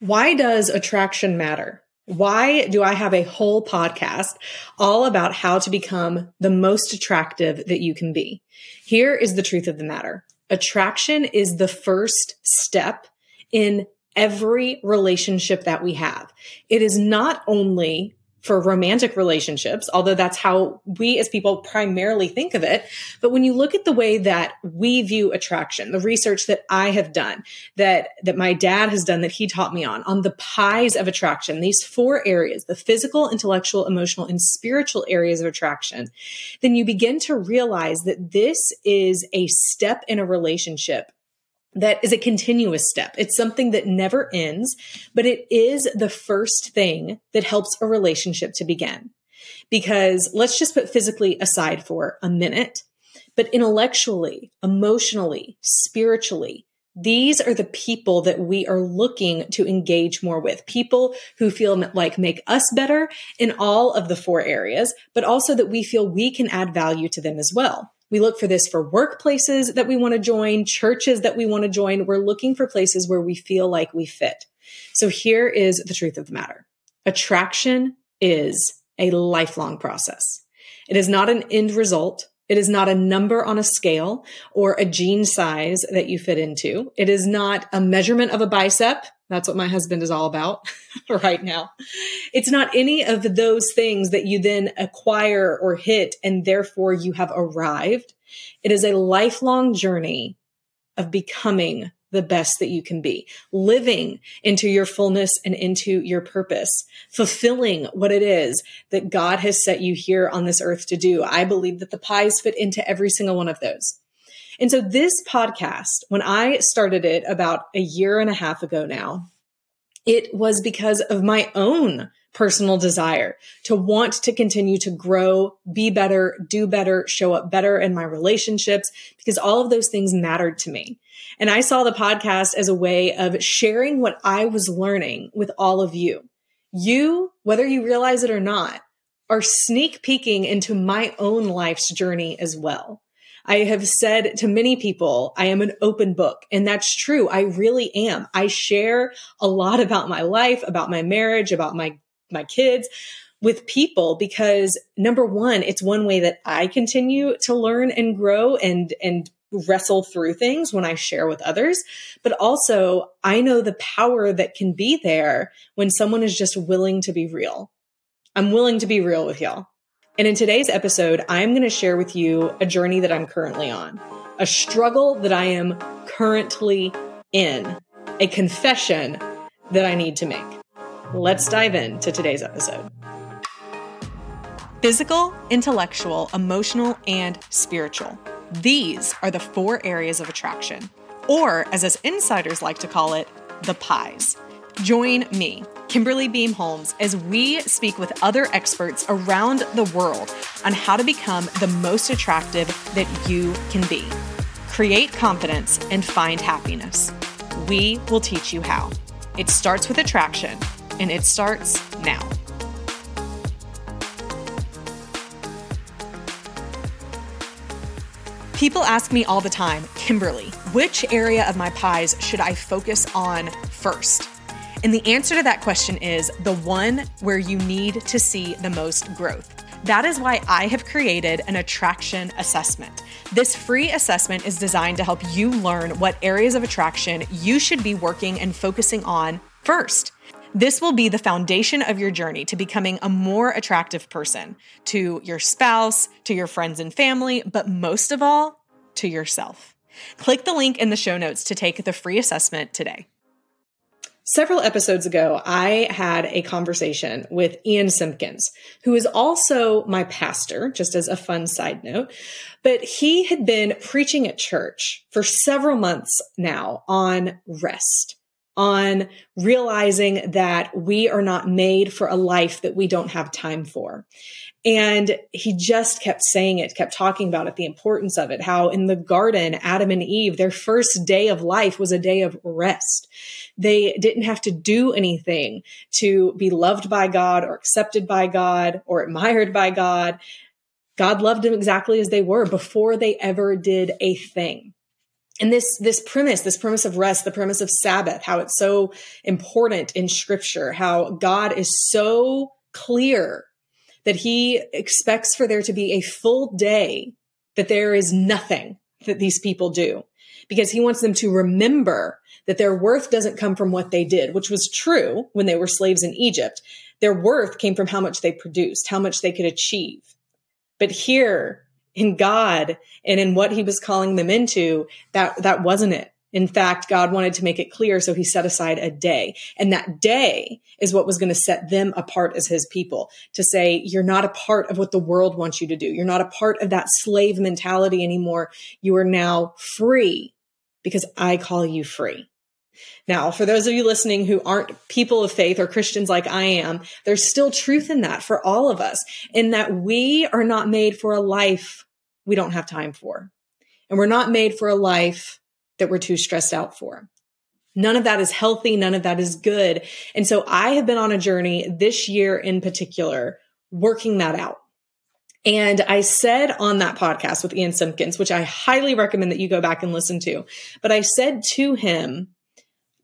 Why does attraction matter? Why do I have a whole podcast all about how to become the most attractive that you can be? Here is the truth of the matter. Attraction is the first step in every relationship that we have. It is not only for romantic relationships, although that's how we as people primarily think of it. But when you look at the way that we view attraction, the research that I have done, that, that my dad has done, that he taught me on, on the pies of attraction, these four areas, the physical, intellectual, emotional, and spiritual areas of attraction, then you begin to realize that this is a step in a relationship that is a continuous step. It's something that never ends, but it is the first thing that helps a relationship to begin. Because let's just put physically aside for a minute, but intellectually, emotionally, spiritually, these are the people that we are looking to engage more with. People who feel like make us better in all of the four areas, but also that we feel we can add value to them as well. We look for this for workplaces that we want to join, churches that we want to join. We're looking for places where we feel like we fit. So here is the truth of the matter. Attraction is a lifelong process. It is not an end result. It is not a number on a scale or a jean size that you fit into. It is not a measurement of a bicep. That's what my husband is all about right now. It's not any of those things that you then acquire or hit and therefore you have arrived. It is a lifelong journey of becoming the best that you can be, living into your fullness and into your purpose, fulfilling what it is that God has set you here on this earth to do. I believe that the pies fit into every single one of those. And so this podcast, when I started it about a year and a half ago now, it was because of my own personal desire to want to continue to grow, be better, do better, show up better in my relationships, because all of those things mattered to me. And I saw the podcast as a way of sharing what I was learning with all of you. You, whether you realize it or not, are sneak peeking into my own life's journey as well. I have said to many people, I am an open book. And that's true. I really am. I share a lot about my life, about my marriage, about my, my kids with people because number one, it's one way that I continue to learn and grow and, and wrestle through things when I share with others. But also, I know the power that can be there when someone is just willing to be real. I'm willing to be real with y'all. And in today's episode, I'm going to share with you a journey that I'm currently on, a struggle that I am currently in, a confession that I need to make. Let's dive into today's episode. Physical, intellectual, emotional, and spiritual. These are the four areas of attraction, or as us insiders like to call it, the pies. Join me, Kimberly Beam Holmes, as we speak with other experts around the world on how to become the most attractive that you can be. Create confidence and find happiness. We will teach you how. It starts with attraction, and it starts now. People ask me all the time, Kimberly, which area of my pies should I focus on first? And the answer to that question is the one where you need to see the most growth. That is why I have created an attraction assessment. This free assessment is designed to help you learn what areas of attraction you should be working and focusing on first. This will be the foundation of your journey to becoming a more attractive person to your spouse, to your friends and family, but most of all, to yourself. Click the link in the show notes to take the free assessment today. Several episodes ago, I had a conversation with Ian Simpkins, who is also my pastor, just as a fun side note. But he had been preaching at church for several months now on rest, on realizing that we are not made for a life that we don't have time for. And he just kept saying it, kept talking about it, the importance of it, how in the garden, Adam and Eve, their first day of life was a day of rest. They didn't have to do anything to be loved by God or accepted by God or admired by God. God loved them exactly as they were before they ever did a thing. And this this premise this premise of rest the premise of sabbath how it's so important in scripture how god is so clear that he expects for there to be a full day that there is nothing that these people do because he wants them to remember that their worth doesn't come from what they did which was true when they were slaves in Egypt. Their worth came from how much they produced how much they could achieve. But here in God and in what he was calling them into, that, that wasn't it. In fact, God wanted to make it clear, so he set aside a day. And that day is what was going to set them apart as his people to say, you're not a part of what the world wants you to do. You're not a part of that slave mentality anymore. You are now free because I call you free. Now, for those of you listening who aren't people of faith or Christians like I am, there's still truth in that for all of us, in that we are not made for a life we don't have time for. And we're not made for a life that we're too stressed out for. None of that is healthy. None of that is good. And so I have been on a journey this year in particular, working that out. And I said on that podcast with Ian Simpkins, which I highly recommend that you go back and listen to, but I said to him,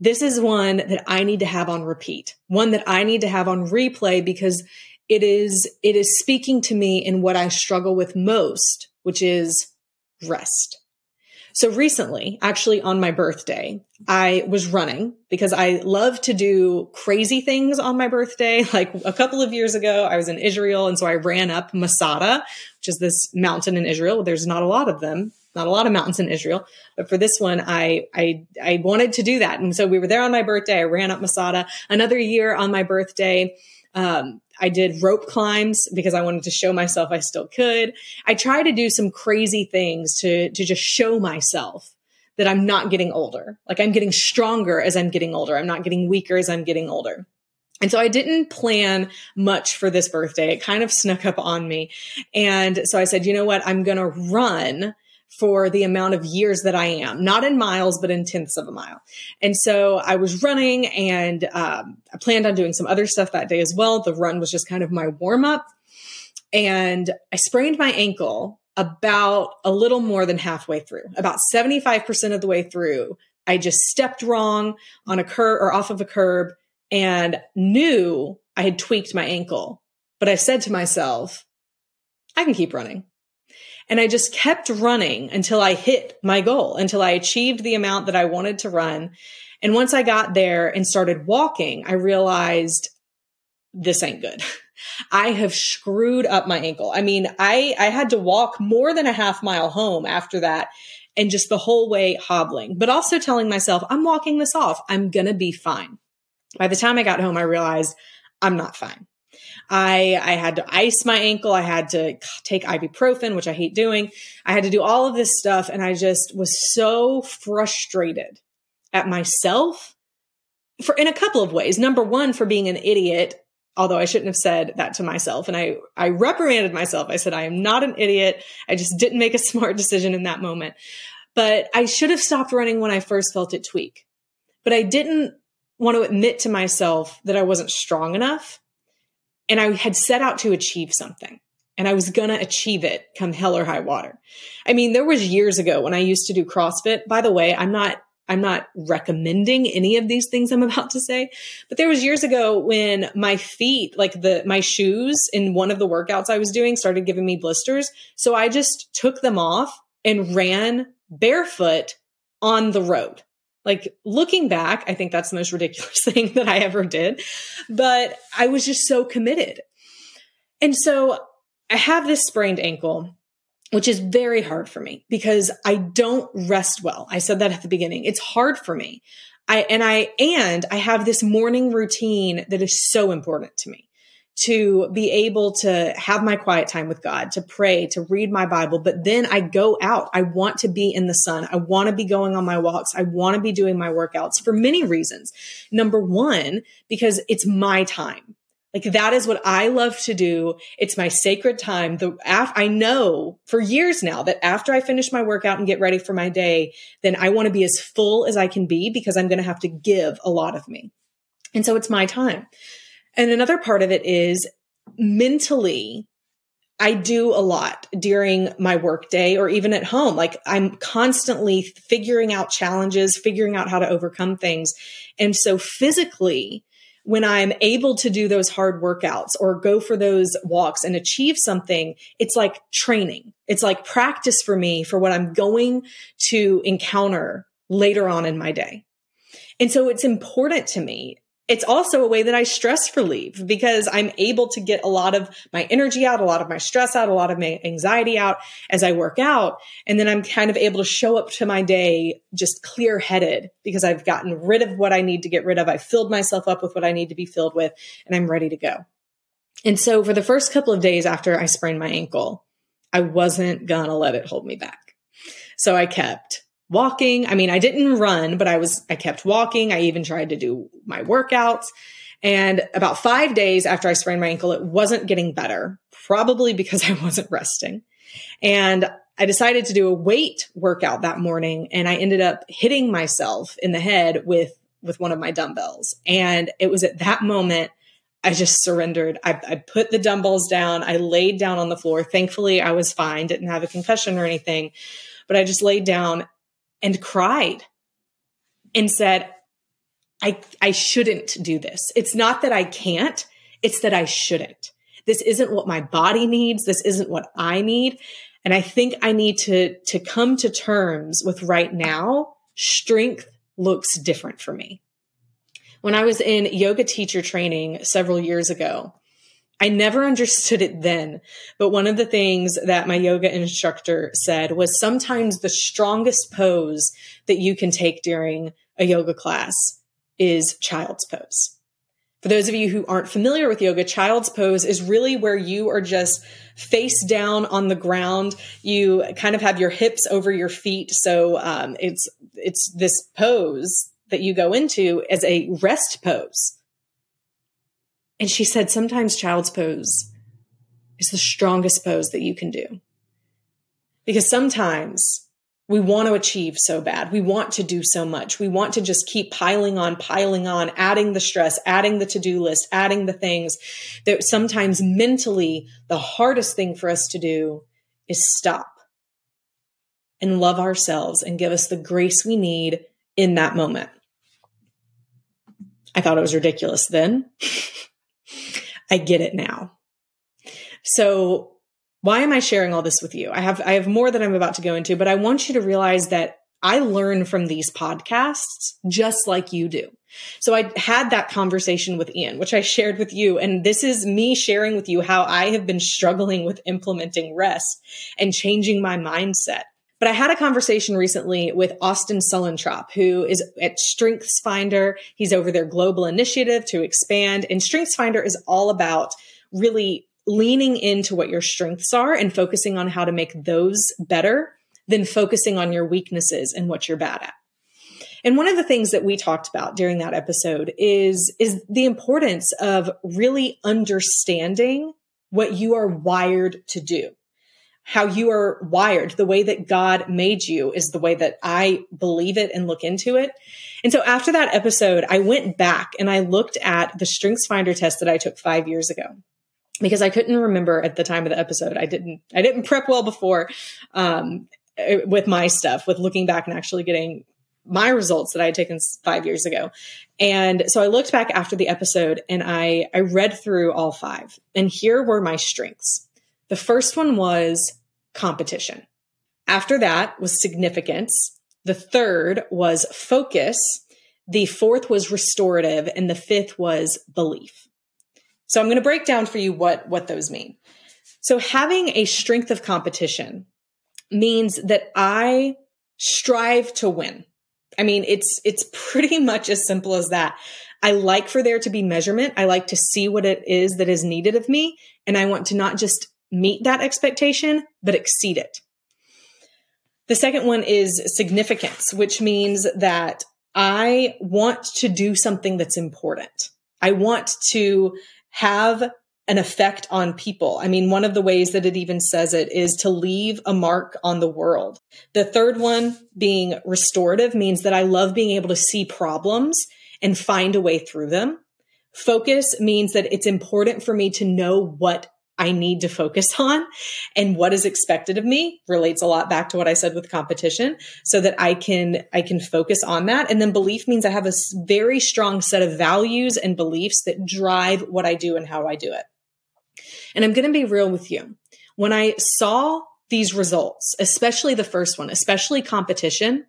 this is one that I need to have on repeat, one that I need to have on replay because it is, it is speaking to me in what I struggle with most, which is rest. So recently, actually on my birthday, I was running because I love to do crazy things on my birthday. Like a couple of years ago, I was in Israel. And so I ran up Masada, which is this mountain in Israel. There's not a lot of them, not a lot of mountains in Israel. But for this one, I, I, I wanted to do that. And so we were there on my birthday. I ran up Masada another year on my birthday. Um, I did rope climbs because I wanted to show myself I still could. I try to do some crazy things to, to just show myself that I'm not getting older. Like I'm getting stronger as I'm getting older. I'm not getting weaker as I'm getting older. And so I didn't plan much for this birthday. It kind of snuck up on me. And so I said, you know what? I'm going to run for the amount of years that I am, not in miles, but in tenths of a mile. And so I was running and um, I planned on doing some other stuff that day as well. The run was just kind of my warm up. And I sprained my ankle about a little more than halfway through, about 75% of the way through. I just stepped wrong on a curb or off of a curb and knew I had tweaked my ankle. But I said to myself, I can keep running. And I just kept running until I hit my goal, until I achieved the amount that I wanted to run. And once I got there and started walking, I realized this ain't good. I have screwed up my ankle. I mean, I, I had to walk more than a half mile home after that and just the whole way hobbling, but also telling myself, I'm walking this off. I'm going to be fine. By the time I got home, I realized I'm not fine. I, I had to ice my ankle. I had to take ibuprofen, which I hate doing. I had to do all of this stuff. And I just was so frustrated at myself for in a couple of ways. Number one, for being an idiot, although I shouldn't have said that to myself. And I, I reprimanded myself. I said, I am not an idiot. I just didn't make a smart decision in that moment. But I should have stopped running when I first felt it tweak. But I didn't want to admit to myself that I wasn't strong enough and I had set out to achieve something and I was going to achieve it come hell or high water. I mean, there was years ago when I used to do CrossFit. By the way, I'm not I'm not recommending any of these things I'm about to say, but there was years ago when my feet, like the my shoes in one of the workouts I was doing started giving me blisters, so I just took them off and ran barefoot on the road. Like looking back, I think that's the most ridiculous thing that I ever did. But I was just so committed. And so I have this sprained ankle, which is very hard for me because I don't rest well. I said that at the beginning. It's hard for me. I and I and I have this morning routine that is so important to me to be able to have my quiet time with God, to pray, to read my Bible. But then I go out. I want to be in the sun. I want to be going on my walks. I want to be doing my workouts for many reasons. Number one, because it's my time. Like that is what I love to do. It's my sacred time. The af- I know for years now that after I finish my workout and get ready for my day, then I want to be as full as I can be because I'm going to have to give a lot of me. And so it's my time. And another part of it is mentally, I do a lot during my workday or even at home. Like I'm constantly figuring out challenges, figuring out how to overcome things. And so physically, when I'm able to do those hard workouts or go for those walks and achieve something, it's like training. It's like practice for me for what I'm going to encounter later on in my day. And so it's important to me it's also a way that I stress relieve because I'm able to get a lot of my energy out, a lot of my stress out, a lot of my anxiety out as I work out. And then I'm kind of able to show up to my day just clear headed because I've gotten rid of what I need to get rid of. I've filled myself up with what I need to be filled with and I'm ready to go. And so for the first couple of days after I sprained my ankle, I wasn't gonna let it hold me back. So I kept walking. I mean, I didn't run, but I was, I kept walking. I even tried to do my workouts. And about five days after I sprained my ankle, it wasn't getting better, probably because I wasn't resting. And I decided to do a weight workout that morning and I ended up hitting myself in the head with, with one of my dumbbells. And it was at that moment I just surrendered. I, I, put the dumbbells down. I laid down on the floor. Thankfully, I was fine, didn't have a concussion or anything, but I just laid down and cried and said, I, I shouldn't do this. It's not that I can't. It's that I shouldn't. This isn't what my body needs. This isn't what I need. And I think I need to, to come to terms with right now, strength looks different for me. When I was in yoga teacher training several years ago, I never understood it then. But one of the things that my yoga instructor said was sometimes the strongest pose that you can take during a yoga class is child's pose. For those of you who aren't familiar with yoga, child's pose is really where you are just face down on the ground. You kind of have your hips over your feet. So um, it's it's this pose that you go into as a rest pose. And she said, sometimes child's pose is the strongest pose that you can do. Because sometimes we want to achieve so bad. We want to do so much. We want to just keep piling on, piling on, adding the stress, adding the to do list, adding the things that sometimes mentally the hardest thing for us to do is stop and love ourselves and give us the grace we need in that moment. I thought it was ridiculous then. I get it now. So why am I sharing all this with you? I have I have more that I'm about to go into, but I want you to realize that I learn from these podcasts just like you do. So I had that conversation with Ian, which I shared with you. And this is me sharing with you how I have been struggling with implementing rest and changing my mindset. But I had a conversation recently with Austin Sullentrop, who is at Strengths Finder. He's over their global initiative to expand. And Strengths Finder is all about really leaning into what your strengths are and focusing on how to make those better than focusing on your weaknesses and what you're bad at. And one of the things that we talked about during that episode is, is the importance of really understanding what you are wired to do how you are wired, the way that God made you is the way that I believe it and look into it. And so after that episode, I went back and I looked at the Strengths Finder test that I took five years ago because I couldn't remember at the time of the episode. I didn't, I didn't prep well before, um, with my stuff, with looking back and actually getting my results that I had taken five years ago. And so I looked back after the episode and I, I read through all five and here were my strengths. The first one was competition. After that was significance. The third was focus. The fourth was restorative and the fifth was belief. So I'm going to break down for you what, what those mean. So having a strength of competition means that I strive to win. I mean, it's, it's pretty much as simple as that. I like for there to be measurement. I like to see what it is that is needed of me. And I want to not just meet that expectation, but exceed it. The second one is significance, which means that I want to do something that's important. I want to have an effect on people. I mean, one of the ways that it even says it is to leave a mark on the world. The third one being restorative means that I love being able to see problems and find a way through them. Focus means that it's important for me to know what I need to focus on and what is expected of me relates a lot back to what I said with competition so that I can, I can focus on that. And then belief means I have a very strong set of values and beliefs that drive what I do and how I do it. And I'm going to be real with you. When I saw these results, especially the first one, especially competition,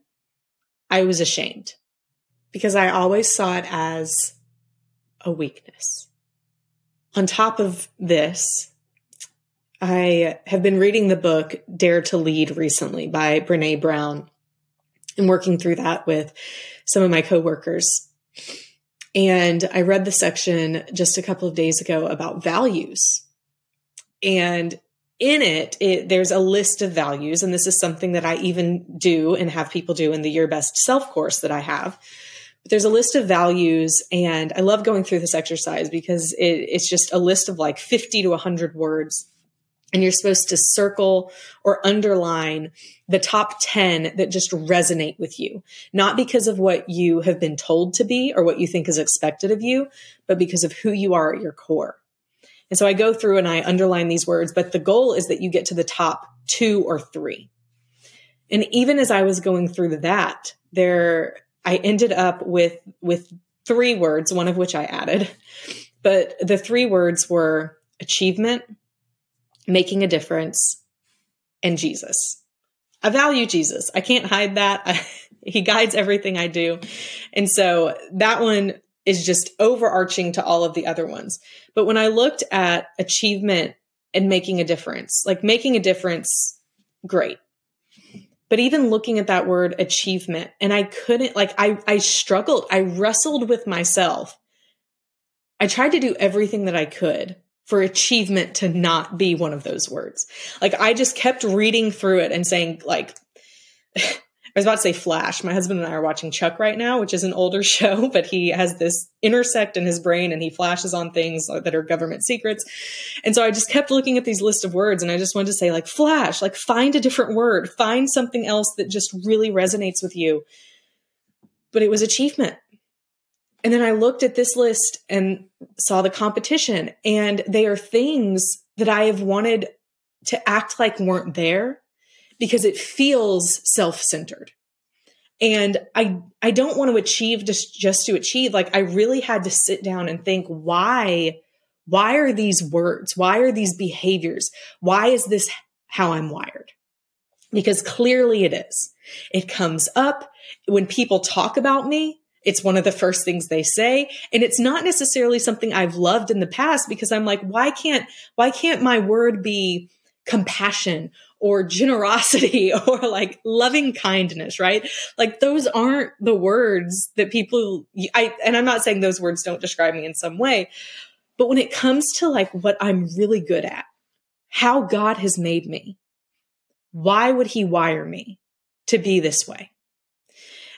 I was ashamed because I always saw it as a weakness. On top of this, I have been reading the book Dare to Lead recently by Brene Brown and working through that with some of my coworkers. And I read the section just a couple of days ago about values. And in it, it, there's a list of values. And this is something that I even do and have people do in the Your Best Self course that I have. But there's a list of values. And I love going through this exercise because it, it's just a list of like 50 to 100 words. And you're supposed to circle or underline the top 10 that just resonate with you, not because of what you have been told to be or what you think is expected of you, but because of who you are at your core. And so I go through and I underline these words, but the goal is that you get to the top two or three. And even as I was going through that, there, I ended up with, with three words, one of which I added, but the three words were achievement, making a difference, and Jesus. I value Jesus. I can't hide that. I, he guides everything I do. And so that one is just overarching to all of the other ones. But when I looked at achievement and making a difference, like making a difference, great. But even looking at that word achievement, and I couldn't, like, I, I struggled, I wrestled with myself. I tried to do everything that I could for achievement to not be one of those words. Like, I just kept reading through it and saying, like, I was about to say Flash. My husband and I are watching Chuck right now, which is an older show, but he has this intersect in his brain and he flashes on things that are government secrets. And so I just kept looking at these list of words and I just wanted to say like Flash, like find a different word, find something else that just really resonates with you. But it was achievement. And then I looked at this list and saw the competition and they are things that I have wanted to act like weren't there because it feels self-centered. And I I don't want to achieve just just to achieve. Like I really had to sit down and think why why are these words? Why are these behaviors? Why is this how I'm wired? Because clearly it is. It comes up when people talk about me. It's one of the first things they say. And it's not necessarily something I've loved in the past because I'm like, why can't, why can't my word be compassion or generosity or like loving kindness, right? Like those aren't the words that people, I, and I'm not saying those words don't describe me in some way, but when it comes to like what I'm really good at, how God has made me, why would he wire me to be this way?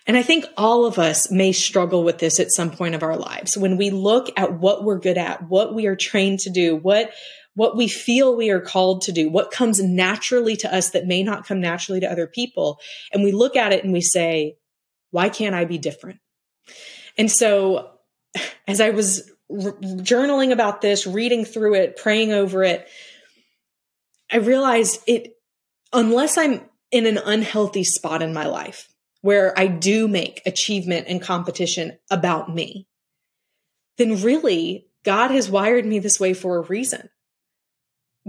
And I think all of us may struggle with this at some point of our lives. When we look at what we're good at, what we are trained to do, what what we feel we are called to do, what comes naturally to us that may not come naturally to other people. And we look at it and we say, why can't I be different? And so as I was journaling about this, reading through it, praying over it, I realized it, unless I'm in an unhealthy spot in my life where I do make achievement and competition about me, then really God has wired me this way for a reason.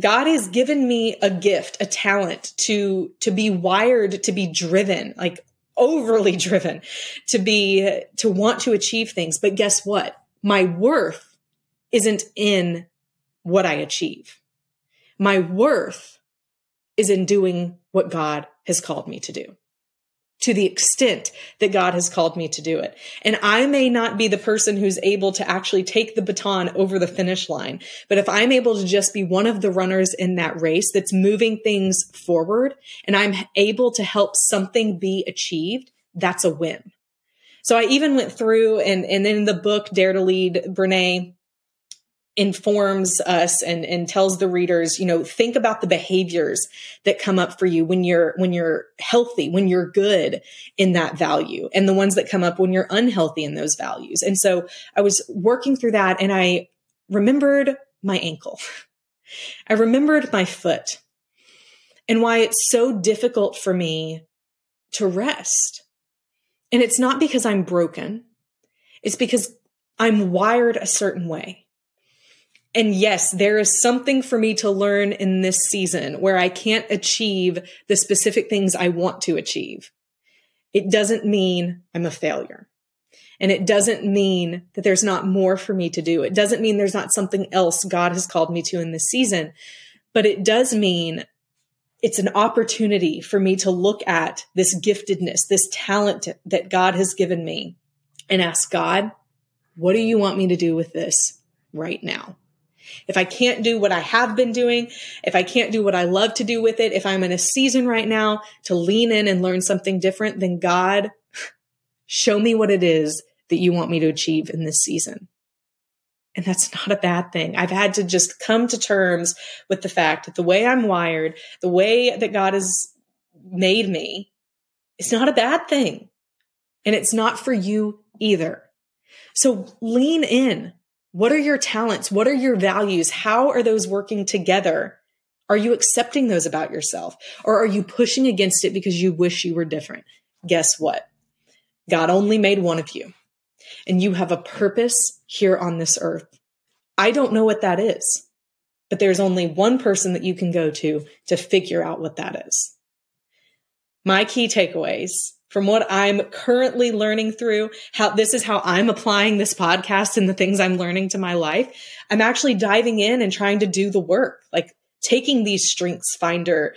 God has given me a gift, a talent to, to be wired, to be driven, like overly driven, to be, to want to achieve things. But guess what? My worth isn't in what I achieve. My worth is in doing what God has called me to do to the extent that God has called me to do it. And I may not be the person who's able to actually take the baton over the finish line, but if I'm able to just be one of the runners in that race that's moving things forward and I'm able to help something be achieved, that's a win. So I even went through and, and in the book, Dare to Lead, Brene informs us and, and tells the readers, you know, think about the behaviors that come up for you when you're, when you're healthy, when you're good in that value and the ones that come up when you're unhealthy in those values. And so I was working through that and I remembered my ankle. I remembered my foot and why it's so difficult for me to rest. And it's not because I'm broken. It's because I'm wired a certain way. And yes, there is something for me to learn in this season where I can't achieve the specific things I want to achieve. It doesn't mean I'm a failure. And it doesn't mean that there's not more for me to do. It doesn't mean there's not something else God has called me to in this season. But it does mean it's an opportunity for me to look at this giftedness, this talent that God has given me and ask God, what do you want me to do with this right now? If I can't do what I have been doing, if I can't do what I love to do with it, if I'm in a season right now to lean in and learn something different, then God, show me what it is that you want me to achieve in this season. And that's not a bad thing. I've had to just come to terms with the fact that the way I'm wired, the way that God has made me, it's not a bad thing. And it's not for you either. So lean in. What are your talents? What are your values? How are those working together? Are you accepting those about yourself? Or are you pushing against it because you wish you were different? Guess what? God only made one of you and you have a purpose here on this earth. I don't know what that is, but there's only one person that you can go to to figure out what that is. My key takeaways from what I'm currently learning through, how this is how I'm applying this podcast and the things I'm learning to my life. I'm actually diving in and trying to do the work, like taking these strengths finder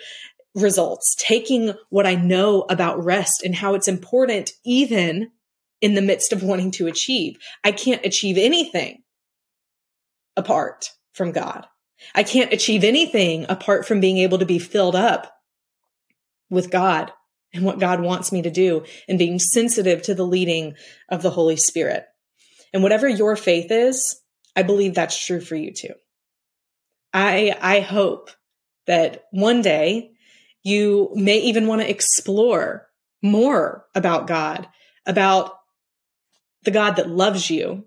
results, taking what I know about rest and how it's important even in the midst of wanting to achieve. I can't achieve anything apart from God. I can't achieve anything apart from being able to be filled up with God and what God wants me to do and being sensitive to the leading of the Holy Spirit. And whatever your faith is, I believe that's true for you too. I, I hope that one day you may even want to explore more about God, about the God that loves you.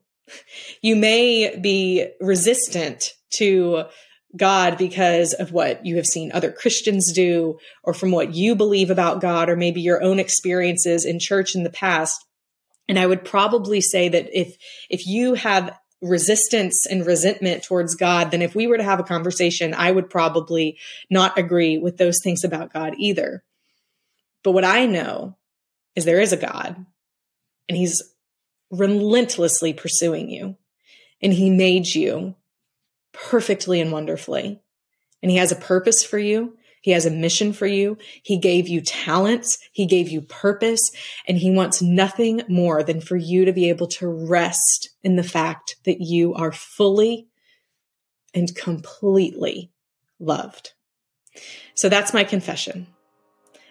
You may be resistant to God because of what you have seen other Christians do or from what you believe about God or maybe your own experiences in church in the past. And I would probably say that if if you have resistance and resentment towards God, then if we were to have a conversation, I would probably not agree with those things about God either. But what I know is there is a God and he's relentlessly pursuing you. And he made you perfectly and wonderfully. And he has a purpose for you. He has a mission for you. He gave you talents. He gave you purpose. And he wants nothing more than for you to be able to rest in the fact that you are fully and completely loved. So that's my confession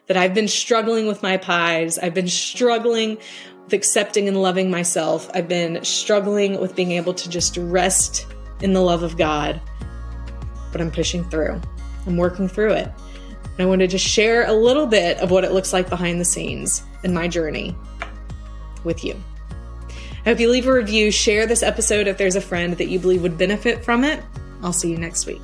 that I've been struggling with my pies. I've been struggling with accepting and loving myself. I've been struggling with being able to just rest in the love of God, but I'm pushing through. I'm working through it. And I want to share a little bit of what it looks like behind the scenes in my journey with you. I hope you leave a review, share this episode if there's a friend that you believe would benefit from it. I'll see you next week.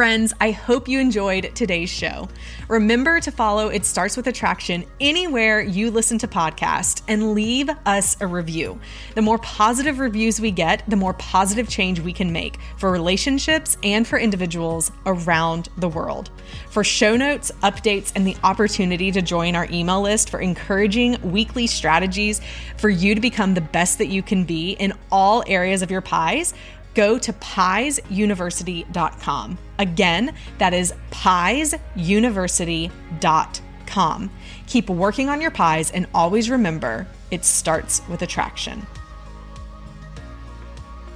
Friends, I hope you enjoyed today's show. Remember to follow It Starts with Attraction anywhere you listen to podcasts and leave us a review. The more positive reviews we get, the more positive change we can make for relationships and for individuals around the world. For show notes, updates, and the opportunity to join our email list for encouraging weekly strategies for you to become the best that you can be in all areas of your pies, go to piesuniversity.com. Again, that is piesuniversity.com. Keep working on your pies and always remember it starts with attraction.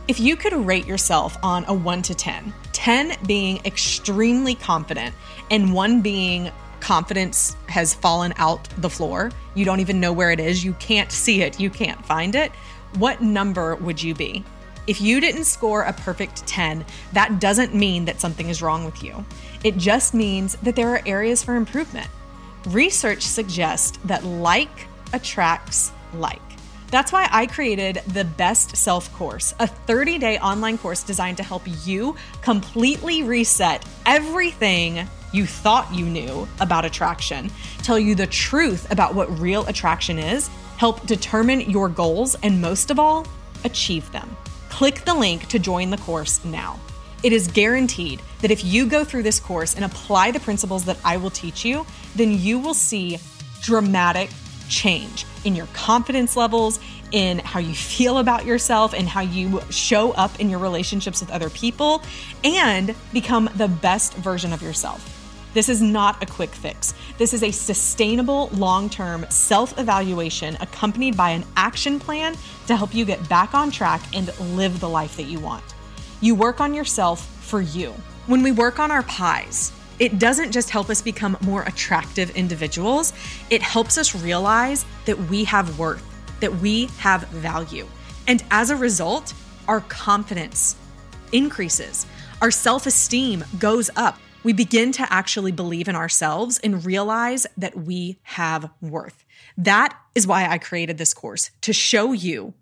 If you could rate yourself on a 1 to 10, 10 being extremely confident and 1 being confidence has fallen out the floor, you don't even know where it is, you can't see it, you can't find it, what number would you be? If you didn't score a perfect 10, that doesn't mean that something is wrong with you. It just means that there are areas for improvement. Research suggests that like attracts like. That's why I created the Best Self course, a 30 day online course designed to help you completely reset everything you thought you knew about attraction, tell you the truth about what real attraction is, help determine your goals, and most of all, achieve them. Click the link to join the course now. It is guaranteed that if you go through this course and apply the principles that I will teach you, then you will see dramatic change in your confidence levels, in how you feel about yourself, and how you show up in your relationships with other people, and become the best version of yourself. This is not a quick fix. This is a sustainable, long term self evaluation accompanied by an action plan to help you get back on track and live the life that you want. You work on yourself for you. When we work on our pies, it doesn't just help us become more attractive individuals, it helps us realize that we have worth, that we have value. And as a result, our confidence increases, our self esteem goes up. We begin to actually believe in ourselves and realize that we have worth. That is why I created this course to show you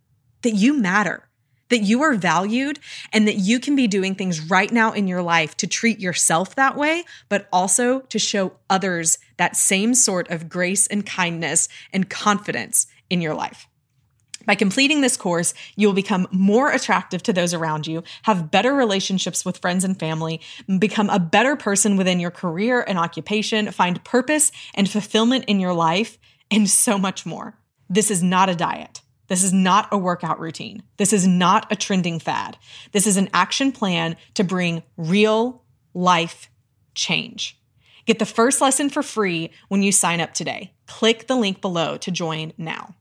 that you matter that you are valued and that you can be doing things right now in your life to treat yourself that way, but also to show others that same sort of grace and kindness and confidence in your life. By completing this course, you will become more attractive to those around you, have better relationships with friends and family, become a better person within your career and occupation, find purpose and fulfillment in your life, and so much more. This is not a diet. This is not a workout routine. This is not a trending fad. This is an action plan to bring real life change. Get the first lesson for free when you sign up today. Click the link below to join now.